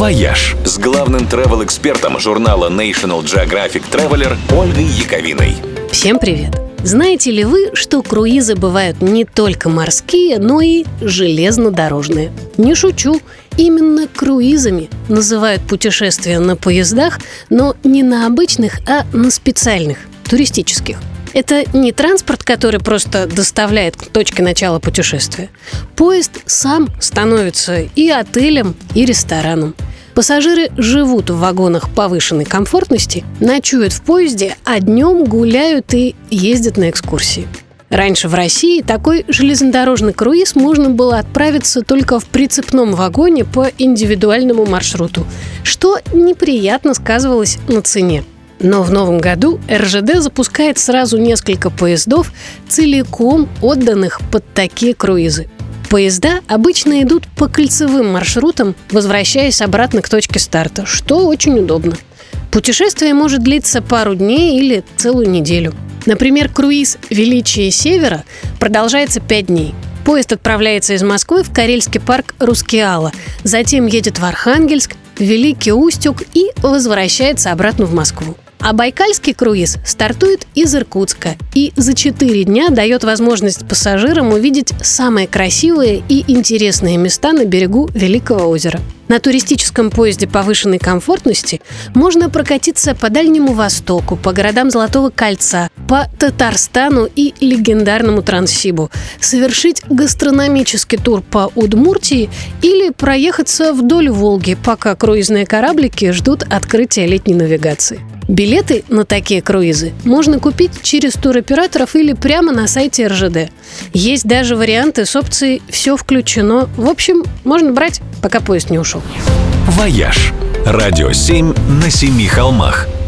«Вояж» с главным travel-экспертом журнала National Geographic Traveler Ольгой Яковиной. Всем привет! Знаете ли вы, что круизы бывают не только морские, но и железнодорожные? Не шучу, именно круизами называют путешествия на поездах, но не на обычных, а на специальных, туристических. Это не транспорт, который просто доставляет к точке начала путешествия. Поезд сам становится и отелем, и рестораном. Пассажиры живут в вагонах повышенной комфортности, ночуют в поезде, а днем гуляют и ездят на экскурсии. Раньше в России такой железнодорожный круиз можно было отправиться только в прицепном вагоне по индивидуальному маршруту, что неприятно сказывалось на цене. Но в новом году РЖД запускает сразу несколько поездов, целиком отданных под такие круизы. Поезда обычно идут по кольцевым маршрутам, возвращаясь обратно к точке старта, что очень удобно. Путешествие может длиться пару дней или целую неделю. Например, круиз «Величие Севера» продолжается 5 дней. Поезд отправляется из Москвы в Карельский парк Рускеала, затем едет в Архангельск, Великий Устюг и возвращается обратно в Москву. А Байкальский круиз стартует из Иркутска и за 4 дня дает возможность пассажирам увидеть самые красивые и интересные места на берегу Великого озера. На туристическом поезде повышенной комфортности можно прокатиться по Дальнему Востоку, по городам Золотого кольца, по Татарстану и легендарному Транссибу, совершить гастрономический тур по Удмуртии или проехаться вдоль Волги, пока круизные кораблики ждут открытия летней навигации. Билеты на такие круизы можно купить через туроператоров или прямо на сайте РЖД. Есть даже варианты с опцией «Все включено». В общем, можно брать, пока поезд не ушел. «Вояж» – радио 7 на семи холмах –